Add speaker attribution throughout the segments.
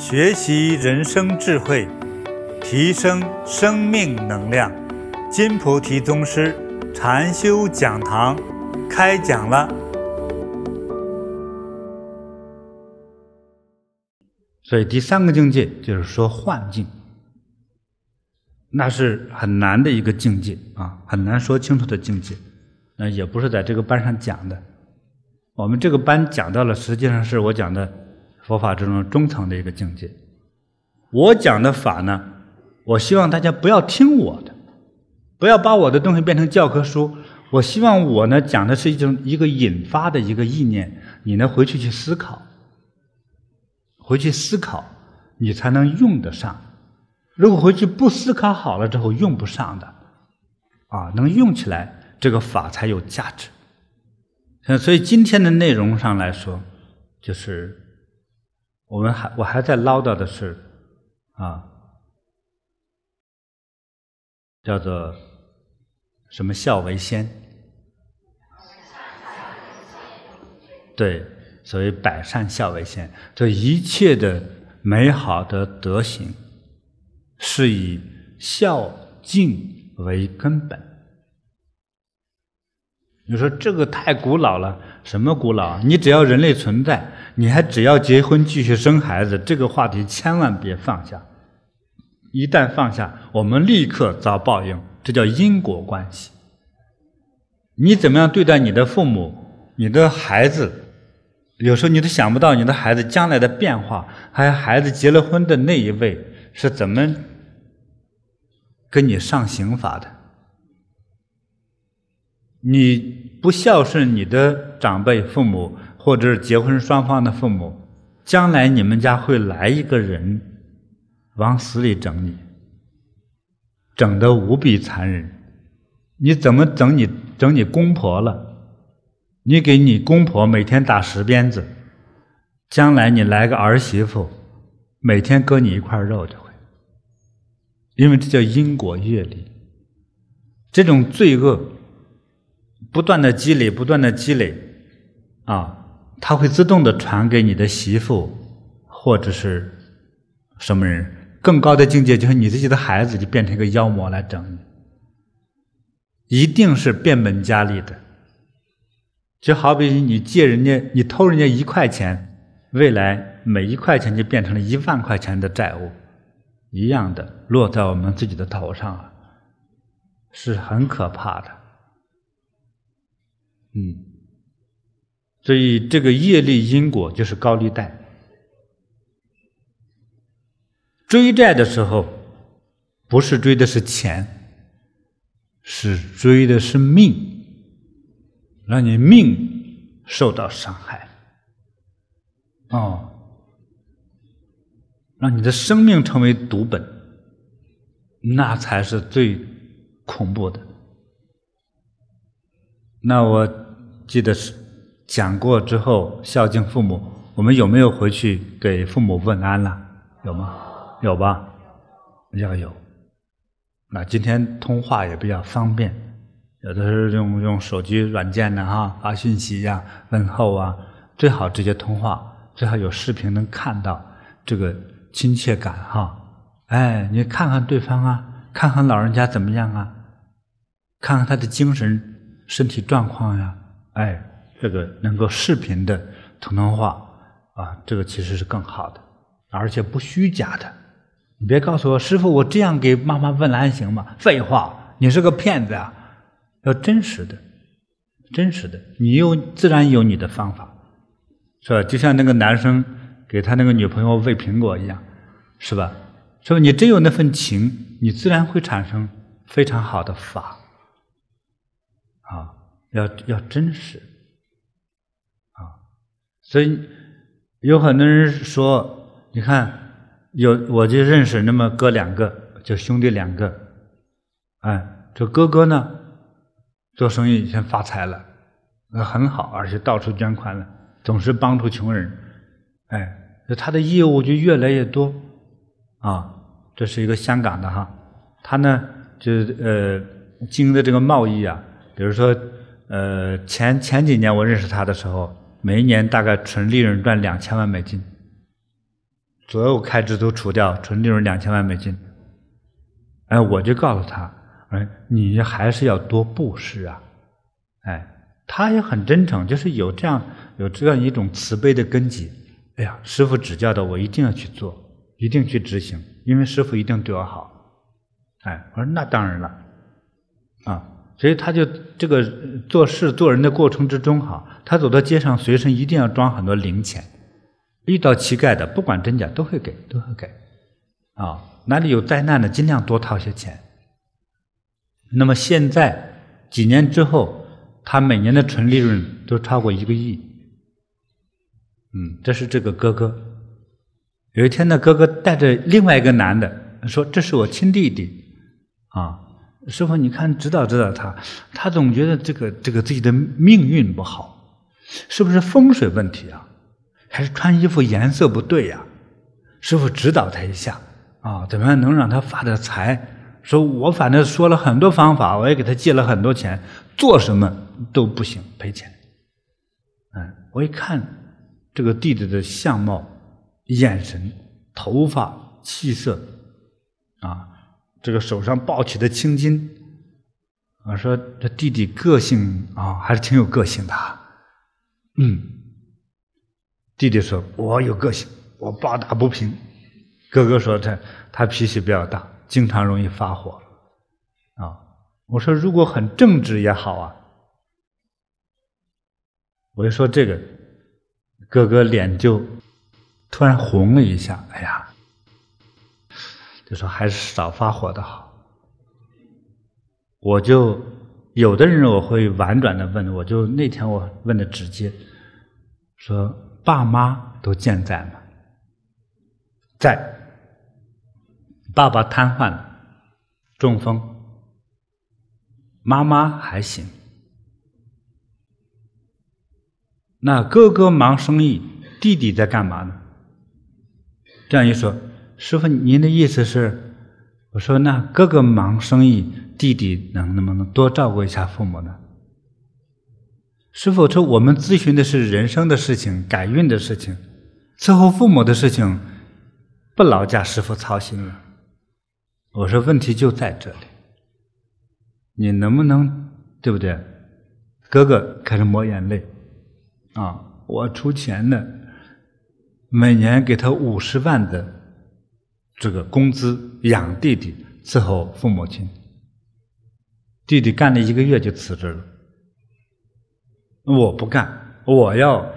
Speaker 1: 学习人生智慧，提升生命能量。金菩提宗师禅修讲堂开讲了。所以第三个境界就是说幻境，那是很难的一个境界啊，很难说清楚的境界。那也不是在这个班上讲的。我们这个班讲到了，实际上是我讲的佛法之中中层的一个境界。我讲的法呢，我希望大家不要听我的，不要把我的东西变成教科书。我希望我呢讲的是一种一个引发的一个意念，你呢回去去思考，回去思考，你才能用得上。如果回去不思考好了之后用不上的，啊，能用起来这个法才有价值。所以今天的内容上来说，就是我们还我还在唠叨的是啊，叫做什么孝为先？对，所谓百善孝为先，这一切的美好的德行，是以孝敬为根本。你说这个太古老了，什么古老？你只要人类存在，你还只要结婚继续生孩子，这个话题千万别放下。一旦放下，我们立刻遭报应，这叫因果关系。你怎么样对待你的父母、你的孩子？有时候你都想不到你的孩子将来的变化，还有孩子结了婚的那一位是怎么跟你上刑法的。你不孝顺你的长辈父母，或者是结婚双方的父母，将来你们家会来一个人往死里整你，整得无比残忍。你怎么整你整你公婆了？你给你公婆每天打十鞭子，将来你来个儿媳妇，每天割你一块肉就会，因为这叫因果业力，这种罪恶。不断的积累，不断的积累，啊，它会自动的传给你的媳妇，或者是什么人。更高的境界就是你自己的孩子就变成一个妖魔来整你，一定是变本加厉的。就好比你借人家，你偷人家一块钱，未来每一块钱就变成了一万块钱的债务，一样的落在我们自己的头上了，是很可怕的。嗯，所以这个业力因果就是高利贷。追债的时候，不是追的是钱，是追的是命，让你命受到伤害，哦，让你的生命成为赌本，那才是最恐怖的。那我记得是讲过之后，孝敬父母，我们有没有回去给父母问安了？有吗？有吧？要有。那今天通话也比较方便，有的是用用手机软件的哈，发信息呀、问候啊，最好直接通话，最好有视频能看到这个亲切感哈。哎，你看看对方啊，看看老人家怎么样啊，看看他的精神。身体状况呀，哎，这个能够视频的同通话啊，这个其实是更好的，而且不虚假的。你别告诉我，师傅，我这样给妈妈问安行吗？废话，你是个骗子啊！要真实的，真实的，你有自然有你的方法，是吧？就像那个男生给他那个女朋友喂苹果一样，是吧？是吧？你真有那份情，你自然会产生非常好的法。啊，要要真实，啊，所以有很多人说，你看有我就认识那么哥两个，就兄弟两个，哎，这哥哥呢做生意先发财了，那很好，而且到处捐款了，总是帮助穷人，哎，他的业务就越来越多，啊，这是一个香港的哈，他呢就呃经营的这个贸易啊。比如说，呃，前前几年我认识他的时候，每一年大概纯利润赚两千万美金，所有开支都除掉，纯利润两千万美金。哎，我就告诉他，哎，你还是要多布施啊。哎，他也很真诚，就是有这样有这样一种慈悲的根基。哎呀，师傅指教的，我一定要去做，一定去执行，因为师傅一定对我好。哎，我说那当然了，啊，所以他就这个做事做人的过程之中，哈，他走到街上，随身一定要装很多零钱。遇到乞丐的，不管真假，都会给，都会给，啊，哪里有灾难的，尽量多掏些钱。那么现在几年之后，他每年的纯利润都超过一个亿。嗯，这是这个哥哥。有一天呢，哥哥带着另外一个男的说：“这是我亲弟弟，啊，师傅，你看指导指导他，他总觉得这个这个自己的命运不好，是不是风水问题啊？”还是穿衣服颜色不对呀？师傅指导他一下啊，怎么样能让他发点财？说我反正说了很多方法，我也给他借了很多钱，做什么都不行，赔钱。嗯，我一看这个弟弟的相貌、眼神、头发、气色，啊，这个手上抱起的青筋，我说这弟弟个性啊，还是挺有个性的，嗯。弟弟说：“我有个性，我抱打不平。”哥哥说：“他他脾气比较大，经常容易发火。”啊，我说：“如果很正直也好啊。”我一说这个，哥哥脸就突然红了一下。哎呀，就说还是少发火的好。我就有的人我会婉转的问，我就那天我问的直接说。爸妈都健在吗？在。爸爸瘫痪了，中风。妈妈还行。那哥哥忙生意，弟弟在干嘛呢？这样一说，师傅，您的意思是？我说，那哥哥忙生意，弟弟能能不能多照顾一下父母呢？师傅说：“我们咨询的是人生的事情、改运的事情，伺候父母的事情，不劳驾师傅操心了。”我说：“问题就在这里，你能不能对不对？”哥哥开始抹眼泪，啊，我出钱的，每年给他五十万的这个工资养弟弟，伺候父母亲。弟弟干了一个月就辞职了。我不干，我要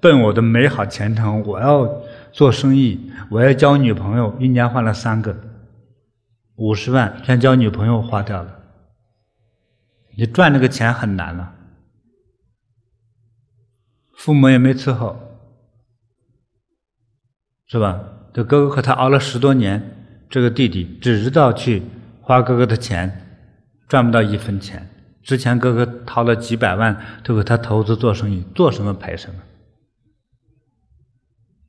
Speaker 1: 奔我的美好前程。我要做生意，我要交女朋友，一年换了三个，五十万全交女朋友花掉了。你赚这个钱很难了，父母也没伺候，是吧？这哥哥和他熬了十多年，这个弟弟只知道去花哥哥的钱，赚不到一分钱。之前哥哥掏了几百万，都给他投资做生意，做什么赔什么，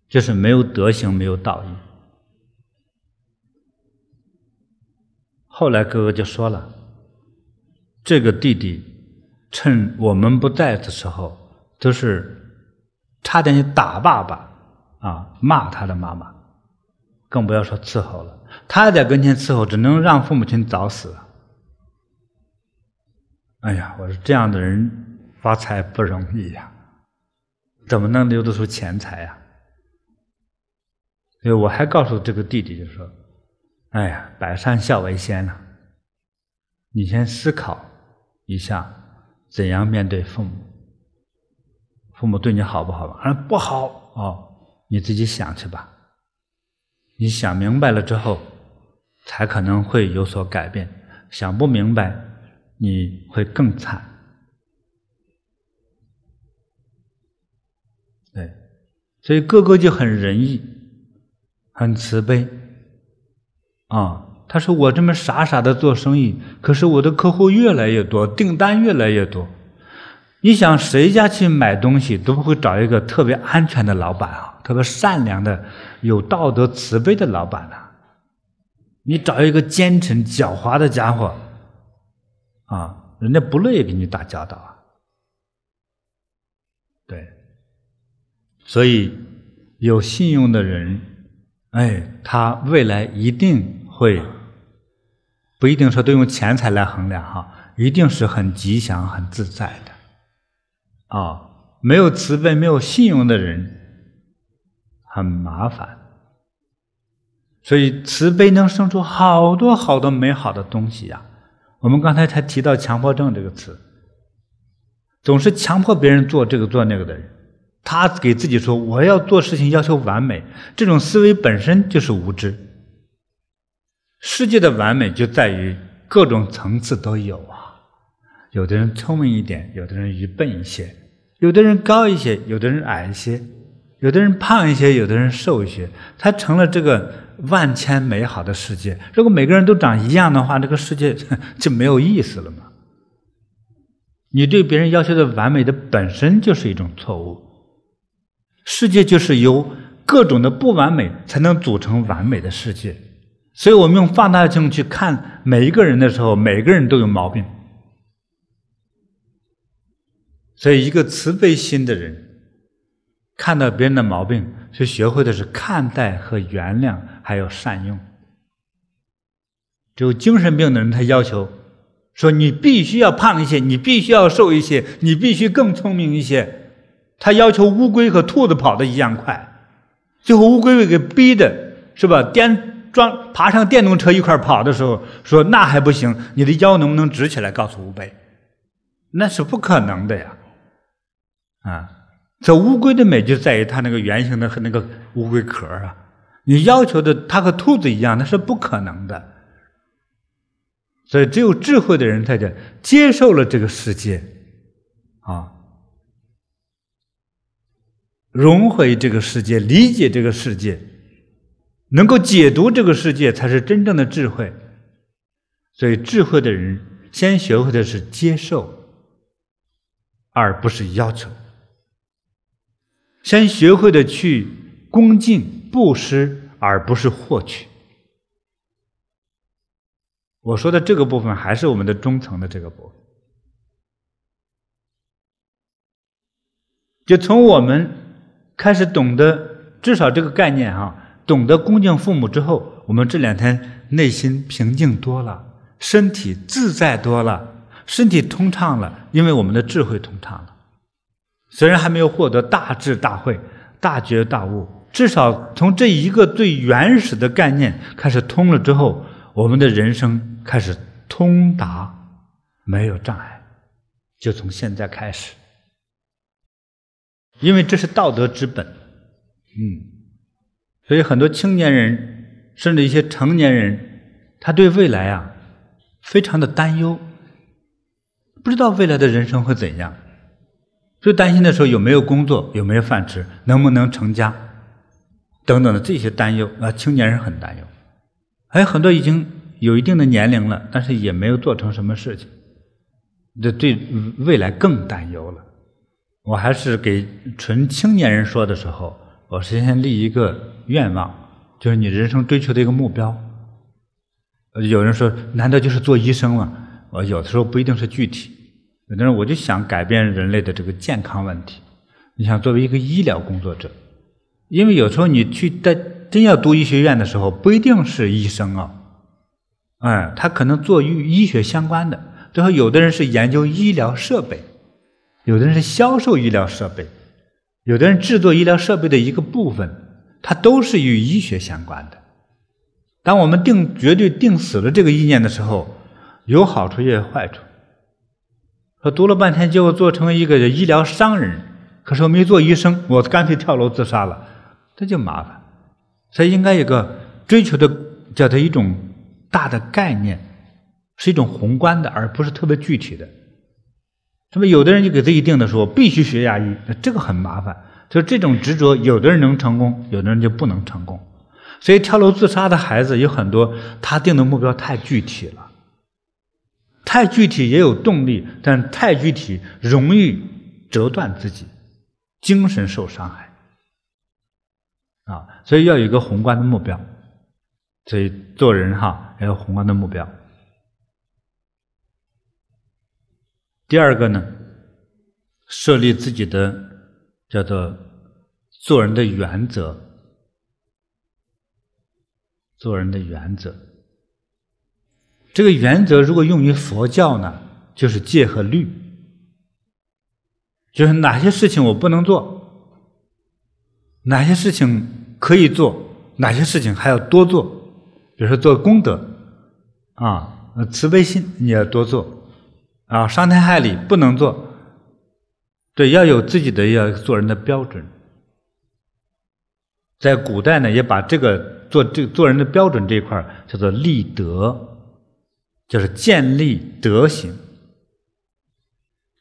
Speaker 1: 就是没有德行，没有道义。后来哥哥就说了，这个弟弟趁我们不在的时候，都是差点就打爸爸啊，骂他的妈妈，更不要说伺候了。他在跟前伺候，只能让父母亲早死。哎呀，我说这样的人发财不容易呀，怎么能留得出钱财呀？所以我还告诉这个弟弟，就说：“哎呀，百善孝为先呐，你先思考一下，怎样面对父母？父母对你好不好吧？啊，不好哦，你自己想去吧。你想明白了之后，才可能会有所改变。想不明白。”你会更惨，对，所以个个就很仁义，很慈悲，啊，他说我这么傻傻的做生意，可是我的客户越来越多，订单越来越多。你想谁家去买东西都不会找一个特别安全的老板啊，特别善良的、有道德、慈悲的老板呢？你找一个奸臣狡猾的家伙。啊，人家不乐意跟你打交道啊。对，所以有信用的人哎，他未来一定会，不一定说都用钱财来衡量哈，一定是很吉祥、很自在的。啊、没有慈悲、没有信用的人，很麻烦。所以慈悲能生出好多好多美好的东西呀。我们刚才才提到强迫症这个词，总是强迫别人做这个做那个的人。他给自己说：“我要做事情要求完美。”这种思维本身就是无知。世界的完美就在于各种层次都有啊。有的人聪明一点，有的人愚笨一些，有的人高一些，有的人矮一些，有的人胖一些，有的人瘦一些。他成了这个万千美好的世界。如果每个人都长一样的话，这个世界 就没有意思了嘛。你对别人要求的完美的本身就是一种错误。世界就是由各种的不完美才能组成完美的世界，所以我们用放大镜去看每一个人的时候，每个人都有毛病。所以，一个慈悲心的人，看到别人的毛病，就学会的是看待和原谅，还有善用。只有精神病的人，他要求说：“你必须要胖一些，你必须要瘦一些，你必须更聪明一些。”他要求乌龟和兔子跑得一样快，最后乌龟被给逼的是吧？电装爬上电动车一块跑的时候，说那还不行，你的腰能不能直起来？告诉乌龟，那是不可能的呀！啊，这乌龟的美就在于它那个圆形的和那个乌龟壳啊。你要求的它和兔子一样，那是不可能的。所以，只有智慧的人，他就接受了这个世界，啊。融回这个世界，理解这个世界，能够解读这个世界，才是真正的智慧。所以，智慧的人先学会的是接受，而不是要求；先学会的去恭敬布施，而不是获取。我说的这个部分，还是我们的中层的这个部分，就从我们。开始懂得，至少这个概念哈，懂得恭敬父母之后，我们这两天内心平静多了，身体自在多了，身体通畅了，因为我们的智慧通畅了。虽然还没有获得大智大慧、大觉大悟，至少从这一个最原始的概念开始通了之后，我们的人生开始通达，没有障碍，就从现在开始。因为这是道德之本，嗯，所以很多青年人，甚至一些成年人，他对未来啊，非常的担忧，不知道未来的人生会怎样。最担心的时候有没有工作，有没有饭吃，能不能成家，等等的这些担忧啊，青年人很担忧。还有很多已经有一定的年龄了，但是也没有做成什么事情，这对未来更担忧了。我还是给纯青年人说的时候，我是先立一个愿望，就是你人生追求的一个目标。有人说，难道就是做医生吗？我有的时候不一定是具体，有的人我就想改变人类的这个健康问题。你想作为一个医疗工作者，因为有时候你去在真要读医学院的时候，不一定是医生啊，哎，他可能做与医学相关的。最后，有的人是研究医疗设备。有的人是销售医疗设备，有的人制作医疗设备的一个部分，它都是与医学相关的。当我们定绝对定死了这个意念的时候，有好处也有坏处。说读了半天，结果做成一个医疗商人，可是我没做医生，我干脆跳楼自杀了，这就麻烦。所以应该有个追求的叫做一种大的概念，是一种宏观的，而不是特别具体的。那么有的人就给自己定的说必须学牙医，那这个很麻烦。就这种执着，有的人能成功，有的人就不能成功。所以跳楼自杀的孩子有很多，他定的目标太具体了，太具体也有动力，但太具体容易折断自己，精神受伤害。啊，所以要有一个宏观的目标。所以做人哈要有宏观的目标。第二个呢，设立自己的叫做做人的原则，做人的原则。这个原则如果用于佛教呢，就是戒和律，就是哪些事情我不能做，哪些事情可以做，哪些事情还要多做。比如说做功德啊，慈悲心你要多做啊，伤天害理不能做。对，要有自己的要做人的标准。在古代呢，也把这个做这个做人的标准这一块叫做立德，就是建立德行，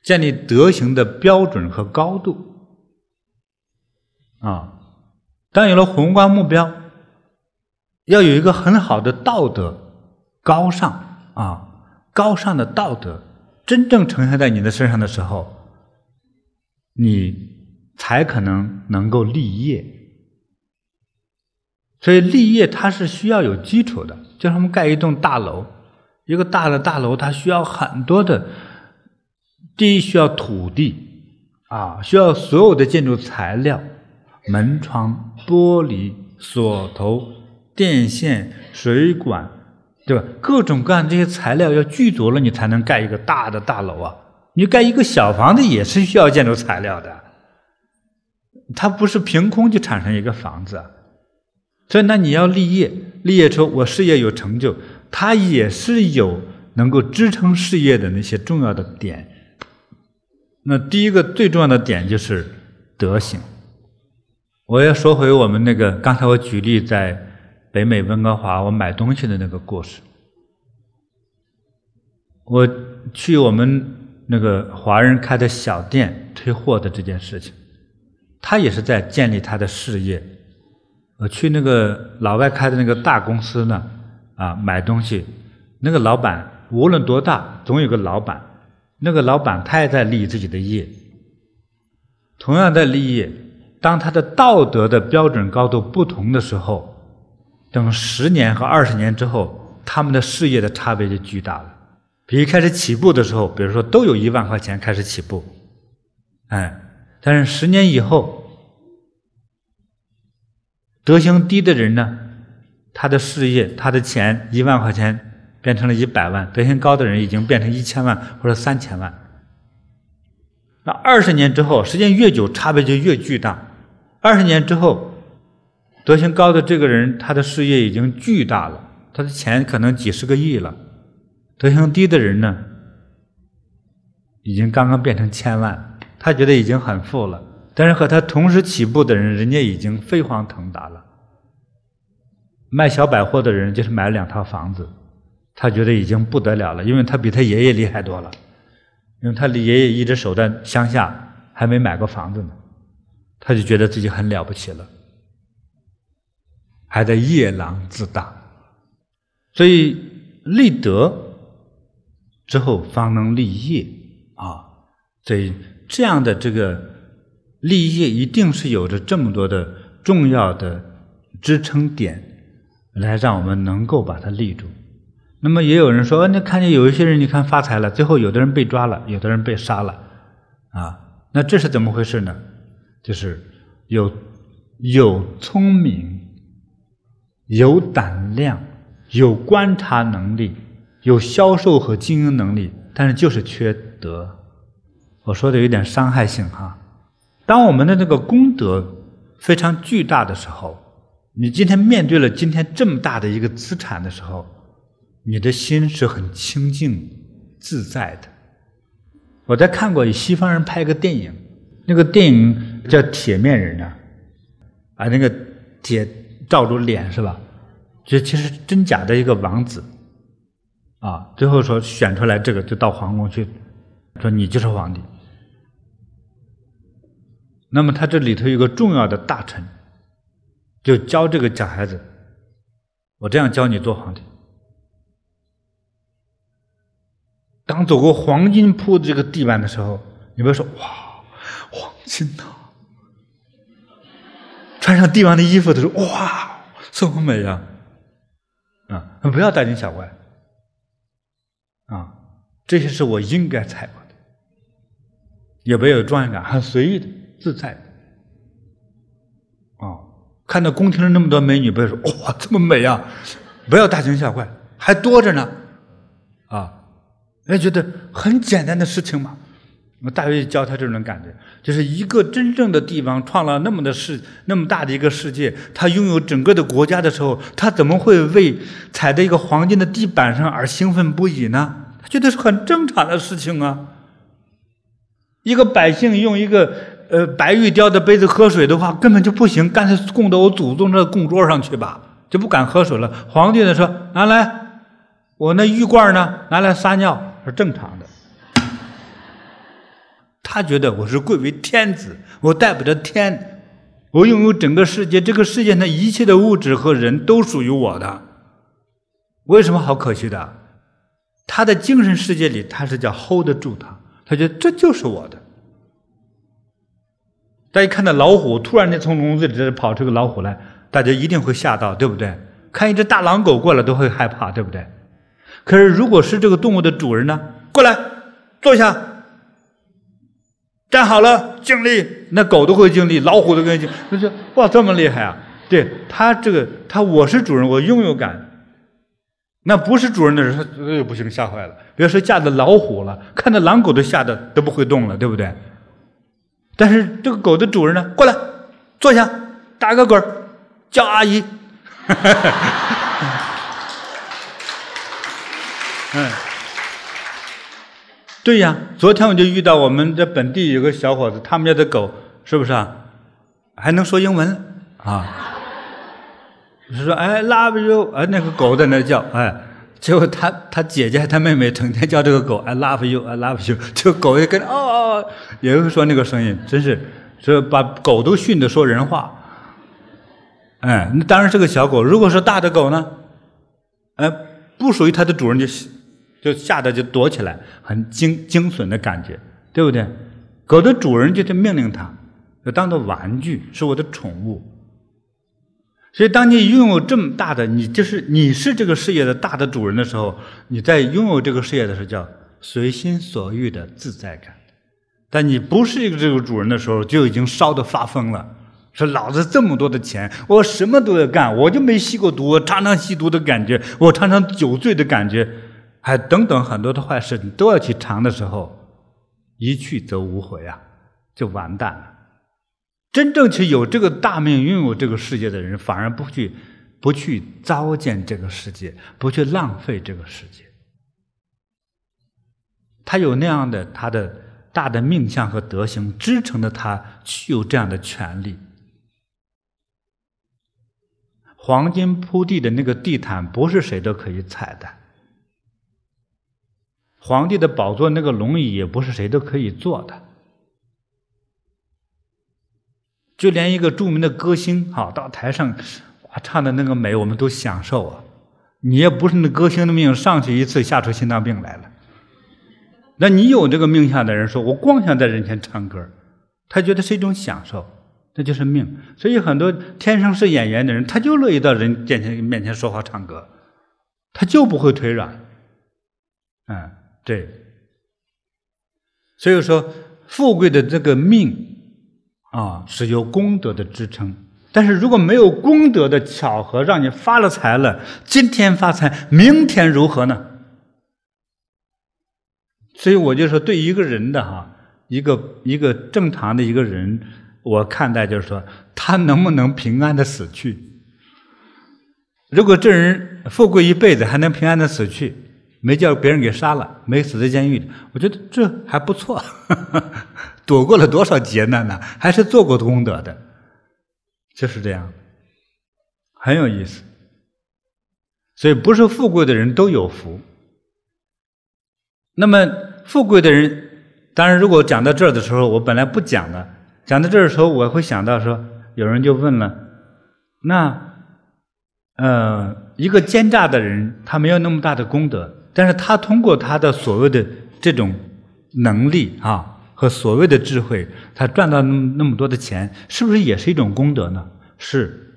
Speaker 1: 建立德行的标准和高度。啊，当有了宏观目标，要有一个很好的道德高尚啊，高尚的道德真正呈现在你的身上的时候。你才可能能够立业，所以立业它是需要有基础的。就像我们盖一栋大楼，一个大的大楼，它需要很多的，第一需要土地啊，需要所有的建筑材料，门窗、玻璃、锁头、电线、水管，对吧？各种各样这些材料要具足了，你才能盖一个大的大楼啊。你盖一个小房子也是需要建筑材料的，它不是凭空就产生一个房子，所以那你要立业，立业之后我事业有成就，它也是有能够支撑事业的那些重要的点。那第一个最重要的点就是德行。我要说回我们那个刚才我举例在北美温哥华我买东西的那个故事，我去我们。那个华人开的小店退货的这件事情，他也是在建立他的事业。我去那个老外开的那个大公司呢，啊，买东西，那个老板无论多大，总有个老板。那个老板他也在立自己的业，同样在立业。当他的道德的标准高度不同的时候，等十年和二十年之后，他们的事业的差别就巨大了。比如开始起步的时候，比如说都有一万块钱开始起步，哎，但是十年以后，德行低的人呢，他的事业、他的钱一万块钱变成了一百万；德行高的人已经变成一千万或者三千万。那二十年之后，时间越久，差别就越巨大。二十年之后，德行高的这个人，他的事业已经巨大了，他的钱可能几十个亿了。德行低的人呢，已经刚刚变成千万，他觉得已经很富了。但是和他同时起步的人，人家已经飞黄腾达了。卖小百货的人就是买了两套房子，他觉得已经不得了了，因为他比他爷爷厉害多了。因为他爷爷一直守在乡下，还没买过房子呢，他就觉得自己很了不起了，还在夜郎自大。所以立德。之后方能立业啊，所以这样的这个立业一定是有着这么多的重要的支撑点，来让我们能够把它立住。那么也有人说，那看见有一些人，你看发财了，最后有的人被抓了，有的人被杀了，啊，那这是怎么回事呢？就是有有聪明、有胆量、有观察能力。有销售和经营能力，但是就是缺德。我说的有点伤害性哈。当我们的这个功德非常巨大的时候，你今天面对了今天这么大的一个资产的时候，你的心是很清净自在的。我在看过西方人拍一个电影，那个电影叫《铁面人》啊，啊，那个铁罩住脸是吧？这其实真假的一个王子。啊，最后说选出来这个就到皇宫去，说你就是皇帝。那么他这里头有个重要的大臣，就教这个小孩子，我这样教你做皇帝。当走过黄金铺的这个地板的时候，你不要说哇，黄金呐！穿上帝王的衣服的时候，哇，这么美呀！啊，不要大惊小怪。啊，这些是我应该踩过的，也没有庄严感，很随意的、自在的。看到宫廷里那么多美女，不要说 哇这么美啊，不要大惊小怪，还多着呢，啊，人家觉得很简单的事情嘛。我大约教他这种感觉，就是一个真正的帝王创了那么的世那么大的一个世界，他拥有整个的国家的时候，他怎么会为踩在一个黄金的地板上而兴奋不已呢？他觉得是很正常的事情啊。一个百姓用一个呃白玉雕的杯子喝水的话，根本就不行，干脆供到我祖宗的供桌上去吧，就不敢喝水了。皇帝呢说：“拿来，我那玉罐呢，拿来撒尿是正常的。”他觉得我是贵为天子，我代表着天，我拥有整个世界，这个世界的一切的物质和人都属于我的。为什么好可惜的？他的精神世界里，他是叫 hold 得住他，他觉得这就是我的。大家看到老虎突然间从笼子里跑出个老虎来，大家一定会吓到，对不对？看一只大狼狗过来都会害怕，对不对？可是如果是这个动物的主人呢？过来，坐下。站好了，敬礼。那狗都会敬礼，老虎都会敬。那就：“哇，这么厉害啊！”对他这个，他我是主人，我拥有感。那不是主人的人，他呃不行，吓坏了。别说吓得老虎了，看到狼狗都吓得都不会动了，对不对？但是这个狗的主人呢，过来，坐下，打个滚，叫阿姨。嗯。对呀，昨天我就遇到我们这本地有个小伙子，他们家的狗是不是啊？还能说英文啊？是说哎，love you，哎，那个狗在那叫，哎，结果他他姐姐他妹妹成天叫这个狗，I love you，I love you，这狗也跟哦哦，也会说那个声音，真是，这把狗都训得说人话。哎，那当然是个小狗，如果是大的狗呢，哎，不属于它的主人就。就吓得就躲起来，很惊惊悚的感觉，对不对？狗的主人就得命令它，要当做玩具，是我的宠物。所以，当你拥有这么大的，你就是你是这个事业的大的主人的时候，你在拥有这个事业的时候叫随心所欲的自在感。但你不是一个这个主人的时候，就已经烧得发疯了。说老子这么多的钱，我什么都要干，我就没吸过毒，我常常吸毒的感觉，我常常酒醉的感觉。还等等很多的坏事，你都要去尝的时候，一去则无回啊，就完蛋了。真正去有这个大命、拥有这个世界的人，反而不去不去糟践这个世界，不去浪费这个世界。他有那样的他的大的命相和德行支撑着他具有这样的权利。黄金铺地的那个地毯，不是谁都可以踩的。皇帝的宝座那个龙椅也不是谁都可以坐的，就连一个著名的歌星哈到台上哇唱的那个美，我们都享受啊。你也不是那歌星的命，上去一次吓出心脏病来了。那你有这个命相的人说，我光想在人前唱歌，他觉得是一种享受，这就是命。所以很多天生是演员的人，他就乐意到人面前面前说话唱歌，他就不会腿软，嗯。对，所以说，富贵的这个命啊，是由功德的支撑。但是如果没有功德的巧合，让你发了财了，今天发财，明天如何呢？所以我就说，对一个人的哈，一个一个正常的一个人，我看待就是说，他能不能平安的死去？如果这人富贵一辈子，还能平安的死去？没叫别人给杀了，没死在监狱里，我觉得这还不错，躲过了多少劫难呢？还是做过功德的，就是这样，很有意思。所以不是富贵的人都有福。那么富贵的人，当然如果讲到这儿的时候，我本来不讲的，讲到这儿的时候，我会想到说，有人就问了，那，呃，一个奸诈的人，他没有那么大的功德。但是他通过他的所谓的这种能力啊和所谓的智慧，他赚到那么那么多的钱，是不是也是一种功德呢？是，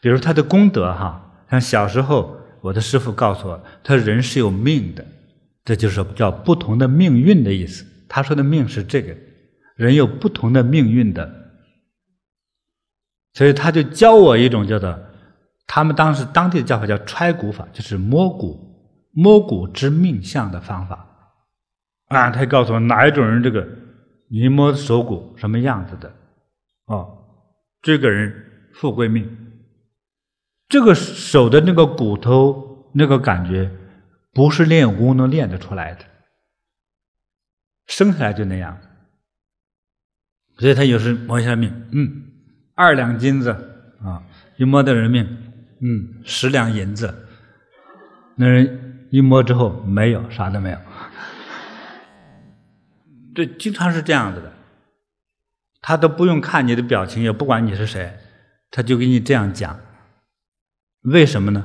Speaker 1: 比如他的功德哈，像小时候我的师傅告诉我，他人是有命的，这就是叫不同的命运的意思。他说的命是这个，人有不同的命运的。所以他就教我一种叫做，他们当时当地的叫法叫揣骨法，就是摸骨、摸骨知命相的方法。啊，他告诉我哪一种人这个，你摸手骨什么样子的，哦，这个人富贵命。这个手的那个骨头那个感觉，不是练武功能练得出来的，生下来就那样。所以他有时摸一下命，嗯，二两金子啊，一摸的人命，嗯，十两银子，那人一摸之后没有，啥都没有。这经常是这样子的，他都不用看你的表情，也不管你是谁，他就给你这样讲。为什么呢？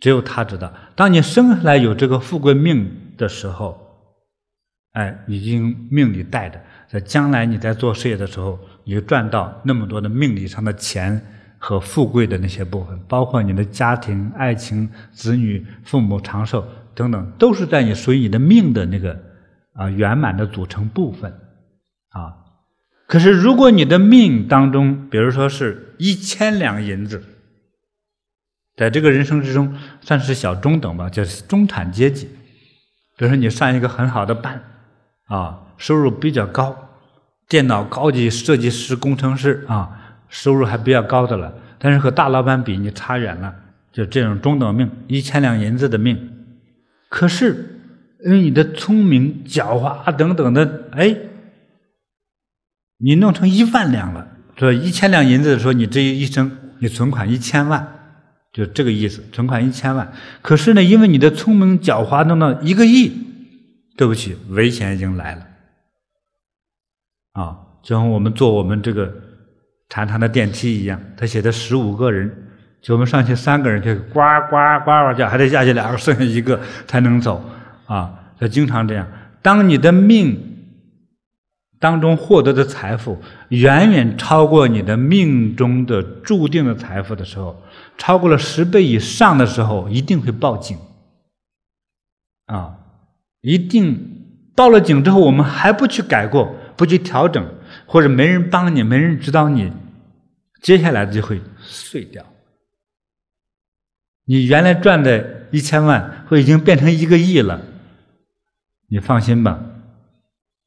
Speaker 1: 只有他知道。当你生下来有这个富贵命的时候，哎，已经命里带着。在将来你在做事业的时候，你赚到那么多的命理上的钱和富贵的那些部分，包括你的家庭、爱情、子女、父母长寿等等，都是在你属于你的命的那个啊圆满的组成部分啊。可是如果你的命当中，比如说是一千两银子，在这个人生之中算是小中等吧，就是中产阶级。比如说你上一个很好的班啊，收入比较高。电脑高级设计师、工程师啊，收入还比较高的了，但是和大老板比，你差远了。就这种中等命，一千两银子的命，可是因为你的聪明、狡猾等等的，哎，你弄成一万两了。说一千两银子的时候，你这一生你存款一千万，就这个意思，存款一千万。可是呢，因为你的聪明、狡猾，弄到一个亿，对不起，危险已经来了。啊，就像我们坐我们这个长长的电梯一样，他写的十五个人，就我们上去三个人，就呱呱呱呱叫，还得下去两个，剩下一个才能走。啊，他经常这样。当你的命当中获得的财富远远超过你的命中的注定的财富的时候，超过了十倍以上的时候，一定会报警。啊，一定报了警之后，我们还不去改过。不去调整，或者没人帮你，没人指导你，接下来就会碎掉。你原来赚的一千万，会已经变成一个亿了。你放心吧，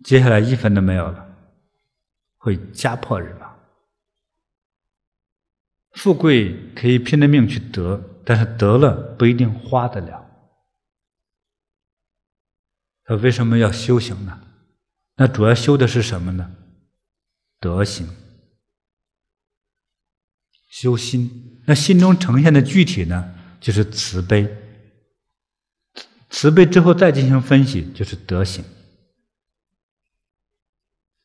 Speaker 1: 接下来一分都没有了，会家破人亡。富贵可以拼了命去得，但是得了不一定花得了。他为什么要修行呢？那主要修的是什么呢？德行，修心。那心中呈现的具体呢，就是慈悲。慈悲之后再进行分析，就是德行。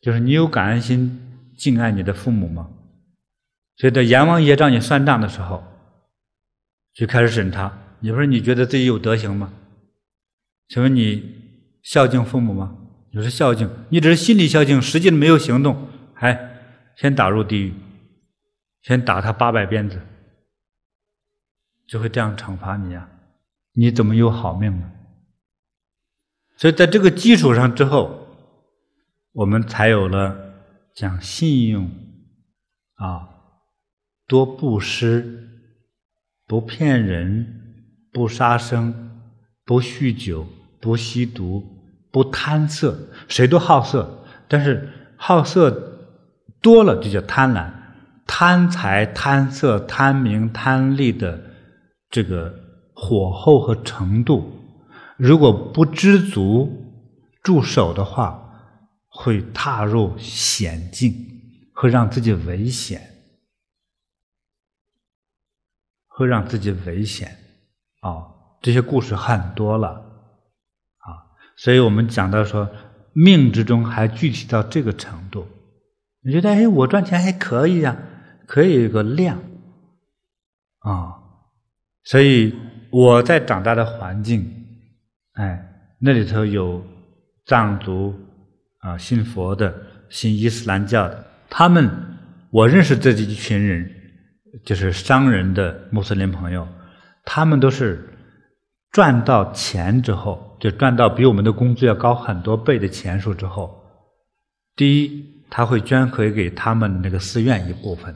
Speaker 1: 就是你有感恩心，敬爱你的父母吗？所以在阎王爷找你算账的时候，就开始审查。你说你觉得自己有德行吗？请问你孝敬父母吗？你说孝敬，你只是心里孝敬，实际没有行动，还先打入地狱，先打他八百鞭子，就会这样惩罚你呀？你怎么有好命呢？所以在这个基础上之后，我们才有了讲信用啊，多布施，不骗人，不杀生，不酗酒，不吸毒。不贪色，谁都好色，但是好色多了就叫贪婪，贪财、贪色、贪名、贪利的这个火候和程度，如果不知足住手的话，会踏入险境，会让自己危险，会让自己危险啊、哦！这些故事很多了。啊所以我们讲到说，命之中还具体到这个程度，你觉得哎，我赚钱还可以呀，可以有个量啊。所以我在长大的环境，哎，那里头有藏族啊，信佛的，信伊斯兰教的，他们我认识这几群人，就是商人的穆斯林朋友，他们都是赚到钱之后。就赚到比我们的工资要高很多倍的钱数之后，第一，他会捐回给他们那个寺院一部分；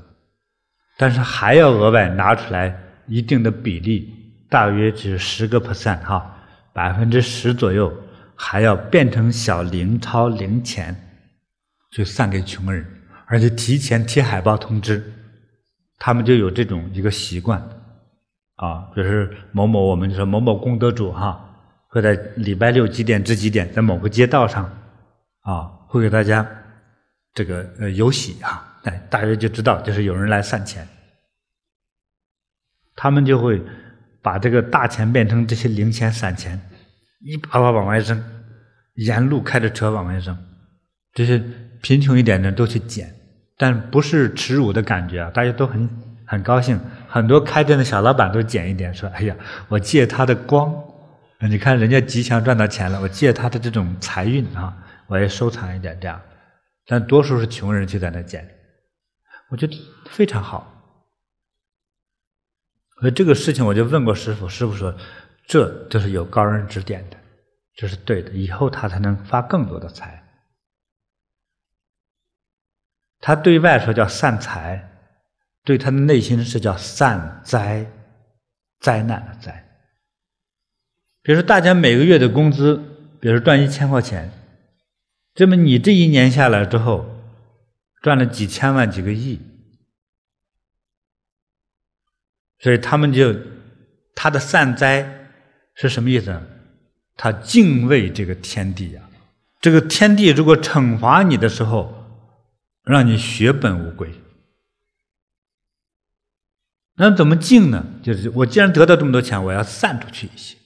Speaker 1: 但是还要额外拿出来一定的比例，大约只有十个 percent 哈，百分之十左右，还要变成小零钞零钱，就散给穷人，而且提前贴海报通知，他们就有这种一个习惯，啊，就是某某我们就说某某功德主哈，会在礼拜六几点至几点，在某个街道上，啊，会给大家这个呃游喜哈。哎，大约就知道，就是有人来散钱，他们就会把这个大钱变成这些零钱散钱，一把把往外扔，沿路开着车往外扔，这些贫穷一点的都去捡，但不是耻辱的感觉啊，大家都很很高兴，很多开店的小老板都捡一点，说：“哎呀，我借他的光，你看人家吉祥赚到钱了，我借他的这种财运啊，我也收藏一点这样。”但多数是穷人去在那捡。我觉得非常好，所以这个事情我就问过师傅，师傅说，这就是有高人指点的，这是对的，以后他才能发更多的财。他对外说叫散财，对他的内心是叫散灾，灾难的灾。比如说大家每个月的工资，比如说赚一千块钱，这么你这一年下来之后。赚了几千万、几个亿，所以他们就他的散灾是什么意思？他敬畏这个天地呀。这个天地如果惩罚你的时候，让你血本无归，那怎么敬呢？就是我既然得到这么多钱，我要散出去一些。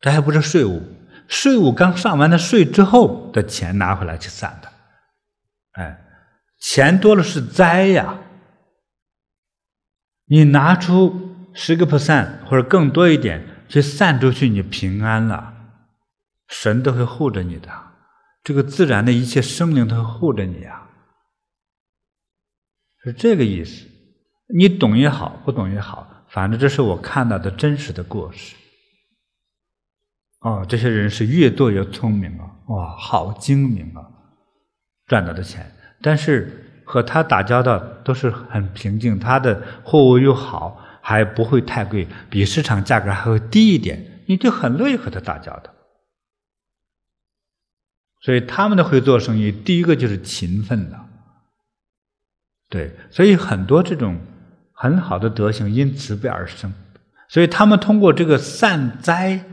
Speaker 1: 这还不是税务，税务刚上完的税之后的钱拿回来去散的。哎，钱多了是灾呀！你拿出十个 percent 或者更多一点去散出去，你平安了，神都会护着你的，这个自然的一切生灵都会护着你啊，是这个意思。你懂也好，不懂也好，反正这是我看到的真实的故事。哦，这些人是越做越聪明啊！哇，好精明啊！赚到的钱，但是和他打交道都是很平静，他的货物又好，还不会太贵，比市场价格还会低一点，你就很乐意和他打交道。所以他们的会做生意，第一个就是勤奋的，对，所以很多这种很好的德行因慈悲而生，所以他们通过这个散灾、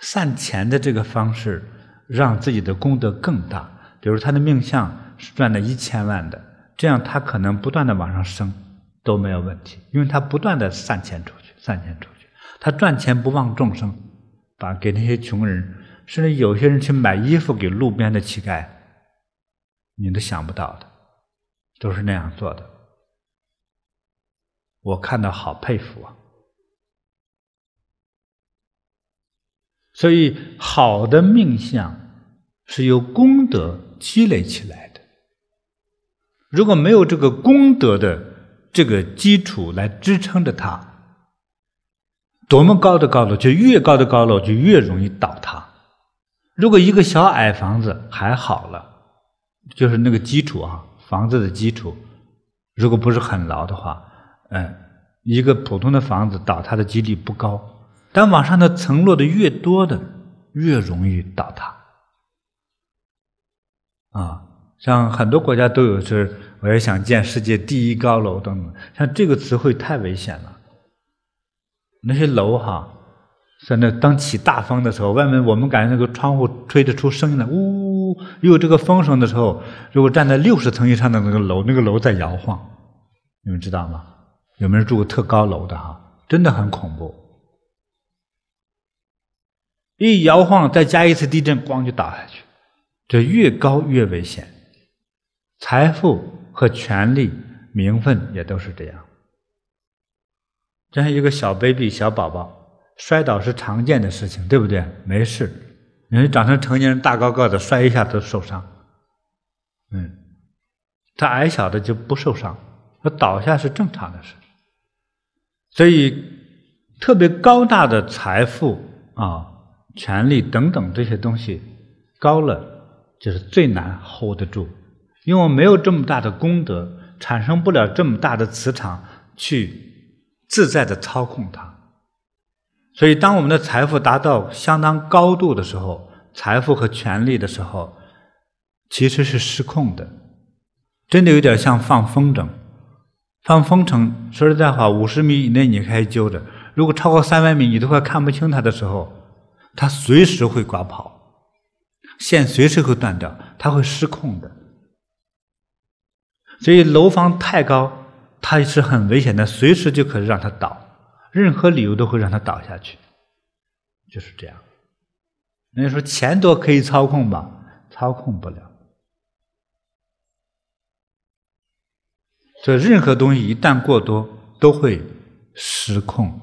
Speaker 1: 散钱的这个方式，让自己的功德更大。比如他的命相是赚了一千万的，这样他可能不断的往上升都没有问题，因为他不断的散钱出去，散钱出去，他赚钱不忘众生，把给那些穷人，甚至有些人去买衣服给路边的乞丐，你都想不到的，都是那样做的，我看到好佩服啊。所以好的命相是由功德。积累起来的，如果没有这个功德的这个基础来支撑着它，多么高的高楼，就越高的高楼就越容易倒塌。如果一个小矮房子还好了，就是那个基础啊，房子的基础，如果不是很牢的话，嗯，一个普通的房子倒塌的几率不高。但往上的层落的越多的，越容易倒塌。啊，像很多国家都有，是我也想建世界第一高楼等等。像这个词汇太危险了。那些楼哈，在那当起大风的时候，外面我们感觉那个窗户吹得出声音来，呜呜，有这个风声的时候，如果站在六十层以上的那个楼，那个楼在摇晃，你们知道吗？有没有住过特高楼的哈？真的很恐怖。一摇晃，再加一次地震，咣就倒下去。这越高越危险，财富和权力、名分也都是这样。就像一个小 baby、小宝宝摔倒是常见的事情，对不对？没事，人长成成年人大高个子摔一下都受伤。嗯，他矮小的就不受伤，他倒下是正常的事。所以，特别高大的财富啊、权力等等这些东西高了。就是最难 hold 得住，因为我没有这么大的功德产生不了这么大的磁场去自在的操控它。所以，当我们的财富达到相当高度的时候，财富和权力的时候，其实是失控的，真的有点像放风筝。放风筝，说实在话，五十米以内你可以揪着，如果超过三百米，你都快看不清它的时候，它随时会刮跑，线随时会断掉，它会失控的。所以楼房太高，它是很危险的，随时就可以让它倒，任何理由都会让它倒下去，就是这样。人家说钱多可以操控吧？操控不了。所以任何东西一旦过多，都会失控。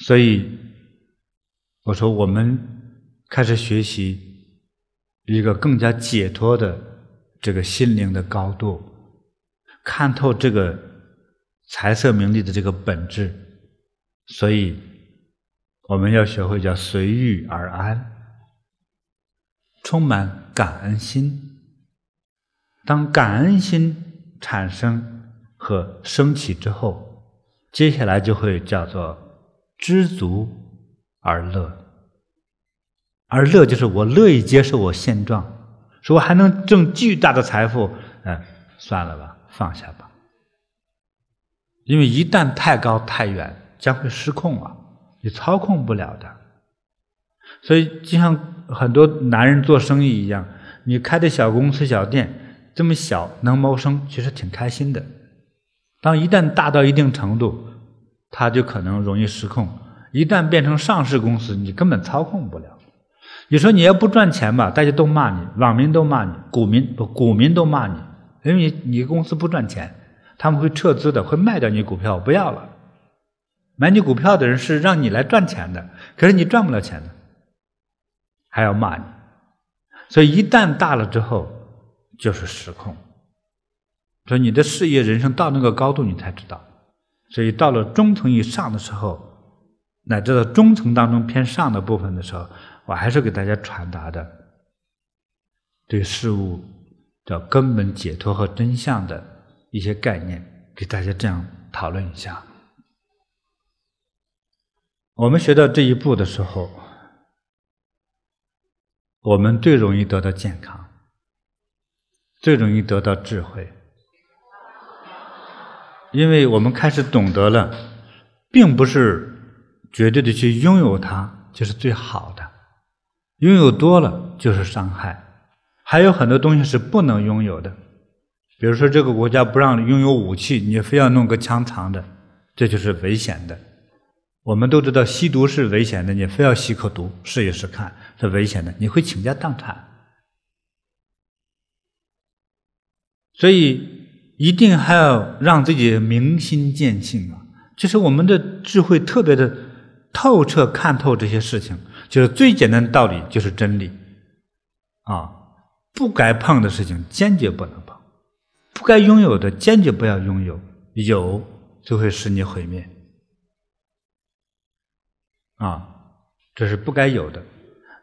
Speaker 1: 所以我说，我们开始学习一个更加解脱的这个心灵的高度，看透这个财色名利的这个本质。所以我们要学会叫随遇而安，充满感恩心。当感恩心。产生和升起之后，接下来就会叫做知足而乐。而乐就是我乐意接受我现状，说还能挣巨大的财富，哎，算了吧，放下吧。因为一旦太高太远，将会失控啊，你操控不了的。所以就像很多男人做生意一样，你开的小公司、小店。这么小能谋生，其实挺开心的。当一旦大到一定程度，它就可能容易失控。一旦变成上市公司，你根本操控不了。你说你要不赚钱吧，大家都骂你，网民都骂你，股民不股民都骂你，因为你你公司不赚钱，他们会撤资的，会卖掉你股票，不要了。买你股票的人是让你来赚钱的，可是你赚不了钱的，还要骂你。所以一旦大了之后，就是失控，所以你的事业、人生到那个高度，你才知道。所以到了中层以上的时候，乃至到中层当中偏上的部分的时候，我还是给大家传达的对事物的根本解脱和真相的一些概念，给大家这样讨论一下。我们学到这一步的时候，我们最容易得到健康。最容易得到智慧，因为我们开始懂得了，并不是绝对的去拥有它就是最好的，拥有多了就是伤害。还有很多东西是不能拥有的，比如说这个国家不让拥有武器，你非要弄个枪藏着，这就是危险的。我们都知道吸毒是危险的，你非要吸口毒试一试看是危险的，你会倾家荡产。所以一定还要让自己明心见性啊！就是我们的智慧特别的透彻，看透这些事情，就是最简单的道理，就是真理啊！不该碰的事情，坚决不能碰；不该拥有的，坚决不要拥有。有就会使你毁灭啊！这是不该有的。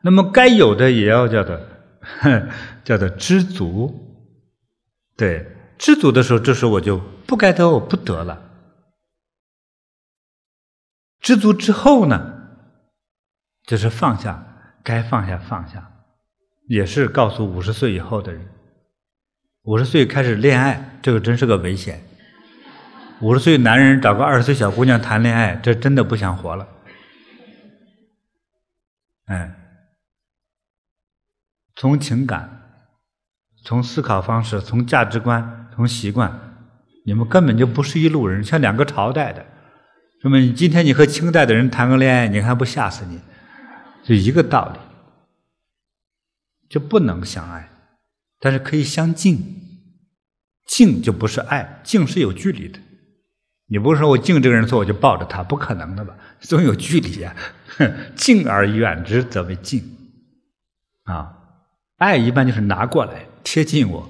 Speaker 1: 那么该有的也要叫做 叫做知足。对，知足的时候，这时候我就不该得，我不得了。知足之后呢，就是放下，该放下放下，也是告诉五十岁以后的人，五十岁开始恋爱，这个真是个危险。五十岁男人找个二十岁小姑娘谈恋爱，这真的不想活了。哎，从情感。从思考方式，从价值观，从习惯，你们根本就不是一路人，像两个朝代的。那么，你今天你和清代的人谈个恋爱，你还不吓死你？就一个道理，就不能相爱，但是可以相敬。敬就不是爱，敬是有距离的。你不是说我敬这个人，说我就抱着他，不可能的吧？总有距离呀。敬而远之，则为敬。啊，爱一般就是拿过来。贴近我，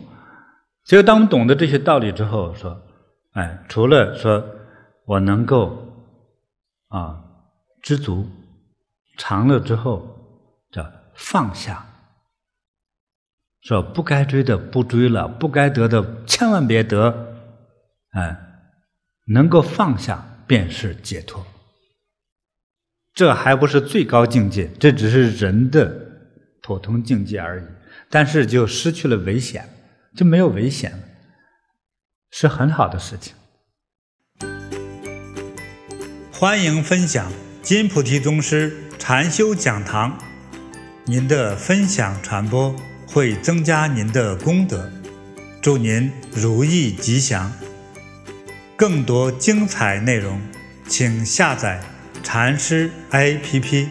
Speaker 1: 所以当我们懂得这些道理之后，说，哎，除了说我能够啊知足长了之后，叫放下，说不该追的不追了，不该得的千万别得，哎，能够放下便是解脱。这还不是最高境界，这只是人的普通境界而已。但是就失去了危险，就没有危险了，是很好的事情。欢迎分享金菩提宗师禅修讲堂，您的分享传播会增加您的功德，祝您如意吉祥。更多精彩内容，请下载。禅师 APP。